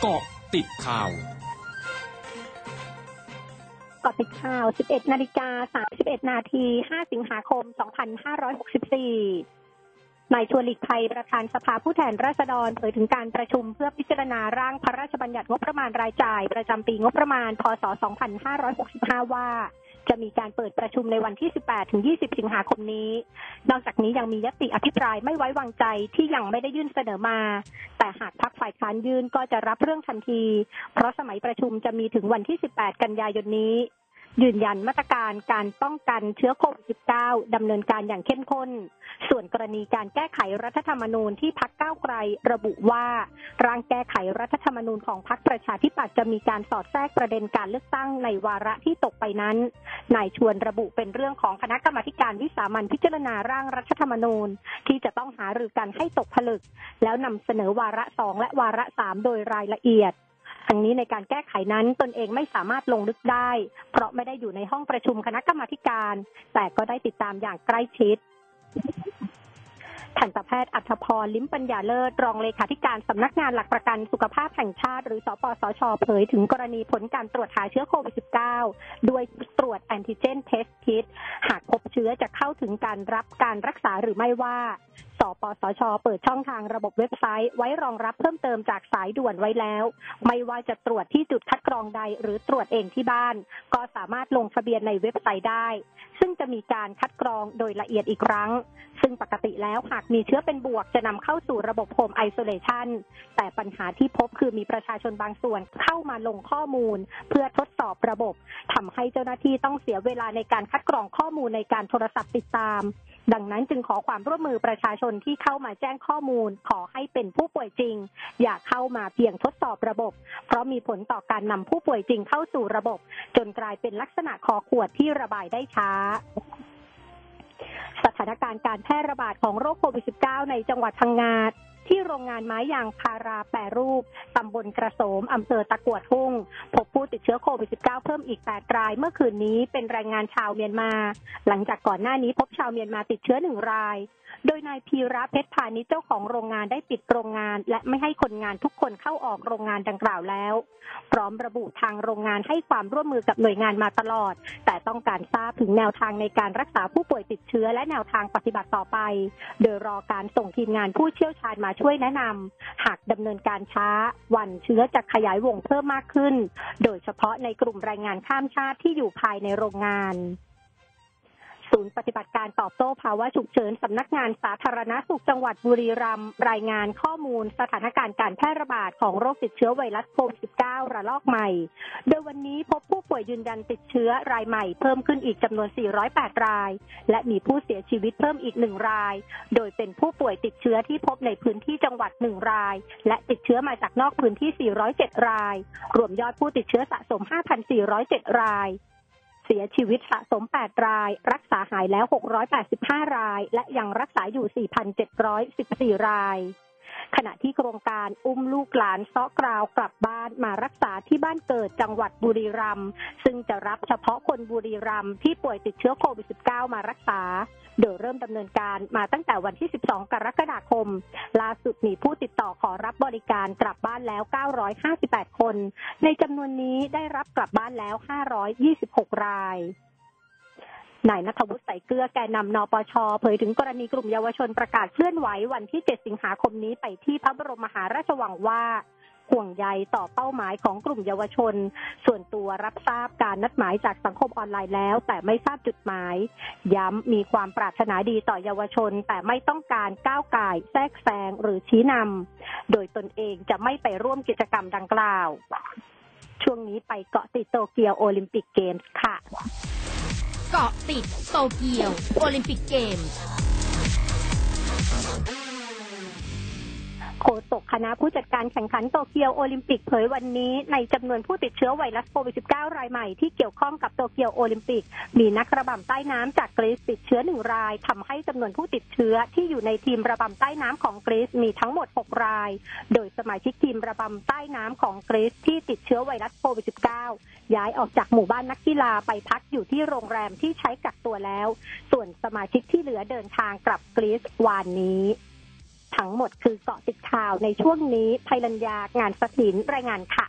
เกาะติดข่าวเกาะติดข่าว 11 นาฬิกา 31 นาที 5 สิงหาคม 2564นายชวนหลีกภัยประธานสภาผู้แทนราษฎรเผยถึงการประชุมเพื่อพิจารณาร่างพระราชบัญญัติงบประมาณรายจ่าย ประจำปีงบประมาณ พศ 2565 ว่า จะมีการเปิดประชุมในวันที่ 18 ถึง 20 สิงหาคมนี้ นอกจากนี้ยังมียติอภิปรายไม่ไว้วางใจที่ยังไม่ได้ยื่นเสนอมา แต่หากพักฝ่ายค้านยื่นก็จะรับเรื่องทันที เพราะสมัยประชุมจะมีถึงวันที่ 18 กันยายนนี้ ยืนยันมาตรการการป้องกันเชื้อโควิด -19 ดำเนินการอย่างเข้มข้น ส่วนกรณีการแก้ไขรัฐธรรมนูญที่พักก้าวไกลระบุว่า ร่างแก้ไขรัฐธรรมนูญของพักประชาธิปัตย์จะมีการสอดแทรกประเด็นการเลือกตั้งในวาระที่ตกไปนั้นนายชวนระบุเป็นเรื่องของคณะกรรมการวิสามันพิจารณาร่างรัฐธรรมนูญ ที่จะต้องหารือกันให้ตกผลึก แล้วนำเสนอวาระสองและวาระสามโดยรายละเอียด ทั้งนี้ในการแก้ไขนั้นตนเองไม่สามารถลงลึกได้ เพราะไม่ได้อยู่ในห้องประชุมคณะกรรมาการ แต่ก็ได้ติดตามอย่างใกล้ชิดทันตแพทย์อัธพร ลิ้มปัญญาเลิศ รองเลขาธิการสำนักงานหลักประกันสุขภาพแห่งชาติ หรือสปสช เผยถึงกรณีผลการตรวจหาเชื้อโควิด -19 ด้วยตรวจแอนติเจนเทสคิด หากพบเชื้อจะเข้าถึงการรับการรักษาหรือไม่ว่า สปสช เปิดช่องทางระบบเว็บไซต์ ไว้รองรับเพิ่มเติมจากสายด่วนไว้แล้ว ไม่ว่าจะตรวจที่จุดคัดกรองใดหรือตรวจเองที่บ้าน ก็สามารถลงทะเบียนในเว็บไซต์ได้ ซึ่งจะมีการคัดกรองโดยละเอียดอีกครั้ง ซึ่งปกติแล้วหากมีเชื้อเป็นบวกจะนำเข้าสู่ระบบโฮมไอโซเลชันแต่ปัญหาที่พบคือมีประชาชนบางส่วนเข้ามาลงข้อมูล เพื่อทดสอบระบบทำให้เจ้าหน้าที่ต้องเสียเวลาในการคัดกรองข้อมูลในการโทรศัพท์ติดตาม ดังนั้นจึงขอความร่วมมือประชาชนที่เข้ามาแจ้งข้อมูล ขอให้เป็นผู้ป่วยจริง อย่าเข้ามาเพียงทดสอบระบบ เพราะมีผลต่อการนำผู้ป่วยจริงเข้าสู่ระบบ จนกลายเป็นลักษณะคอขวดที่ระบายได้ช้าสถานการณ์การแพร่ระบาดของโรคโควิด -19 ในจังหวัดพังงาที่โรงงานไม้ยางพาราแปรรูป ตำบลกระโสม อำเภอตะกวดทุ่ง พบผู้ติดเชื้อโควิด -19 เพิ่มอีก 8 ราย เมื่อคืนนี้เป็นแรงงานชาวเมียนมา หลังจากก่อนหน้านี้พบชาวเมียนมาติดเชื้อหนึ่งราย โดยนายพีระเพชรพาณิชย์เจ้าของโรงงานได้ปิดโรงงาน และไม่ให้คนงานทุกคนเข้าออกโรงงานดังกล่าวแล้ว พร้อมระบุทางโรงงานให้ความร่วมมือกับหน่วยงานมาตลอด แต่ต้องการทราบถึงแนวทางในการรักษาผู้ป่วยติดเชื้อ และแนวทางปฏิบัติต่อไป โดยรอการส่งทีมงานผู้เชี่ยวชาญมาช่วยแนะนำหากดำเนินการช้า วันเชื้อจะขยายวงเพิ่มมากขึ้น โดยเฉพาะในกลุ่มแรงงานข้ามชาติที่อยู่ภายในโรงงาน ศูนย์ปฏิบัติการตอบโต้ภาวะฉุกเฉินสำนักงานสาธารณสุขจังหวัดบุรีรัมย์รายงานข้อมูลสถานการณ์การแพร่ระบาดของโรคติดเชื้อไวรัสโควิด -19 ระลอกใหม่ โดยวันนี้พบผู้ป่วยยืนยันติดเชื้อรายใหม่เพิ่มขึ้นอีกจำนวน 408 ราย และมีผู้เสียชีวิตเพิ่มอีกหนึ่งราย โดยเป็นผู้ป่วยติดเชื้อที่พบในพื้นที่จังหวัดหนึ่งราย และติดเชื้อมาจากนอกพื้นที่ 407 ราย รวมยอดผู้ติดเชื้อสะสม 5,407 ราย เสียชีวิตสะสม 8 ราย รักษาหายแล้ว 685 ราย และยังรักษาอยู่ 4,714 ราย ขณะที่โครงการอุ้มลูกหลานซาะกราวกลับบ้านมารักษาที่บ้านเกิดจังหวัดบุรีรัมย์ซึ่งจะรับเฉพาะคนบุรีรัมย์ที่ป่วยติดเชื้อโควิด -19 มารักษา โดยเริ่มดำเนินการมาตั้งแต่วันที่ 12 กรกฎาคม ล่าสุดมีผู้ติดต่อขอรับบริการกลับบ้านแล้ว 958 คน ในจำนวนนี้ได้รับกลับบ้านแล้ว 526 ราย นายนัทวุฒิใส่เกลือแกนนำนปชเผยถึงกรณีกลุ่มเยาวชนประกาศเคลื่อนไหววันที่ 7 สิงหาคมนี้ไปที่พระบรมมหาราชวังว่าห่วงใยต่อเป้าหมายของกลุ่มเยาวชน ส่วนตัวรับทราบการนัดหมายจากสังคมออนไลน์แล้ว แต่ไม่ทราบจุดหมาย ย้ำมีความปรารถนาดีต่อเยาวชน แต่ไม่ต้องการก้าวก่ายแทรกแซงหรือชี้นำโดยตนเองจะไม่ไปร่วมกิจกรรมดังกล่าว ช่วงนี้ไปเกาะติดโตเกียวโอลิมปิกเกมส์ค่ะ เกาะติดโตเกียว โอลิมปิกเกมส์ โฆษกคณะผู้จัดการแข่งขันโตเกียวโอลิมปิกเผยวันนี้ ในจำนวนผู้ติดเชื้อไวรัสโควิด -19 รายใหม่ที่เกี่ยวข้องกับโตเกียวโอลิมปิก มีนักระบำใต้น้ำจากกรีซติดเชื้อหนึ่งรายทำให้จำนวนผู้ติดเชื้อที่อยู่ในทีมระบำใต้น้ำของกรีซมีทั้งหมด 6 ราย โดยสมาชิกทีมระบำใต้น้ำของกรีซที่ติดเชื้อไวรัสโควิด -19 ย้ายออกจากหมู่บ้านนักกีฬาไปพักอยู่ที่โรงแรมที่ใช้กักตัวแล้ว ส่วนสมาชิกที่เหลือเดินทางกลับกรีซวันนี้ ทั้งหมดคือเกาะติดข่าวในช่วงนี้ไทยรัญญางานสถินรายงานค่ะ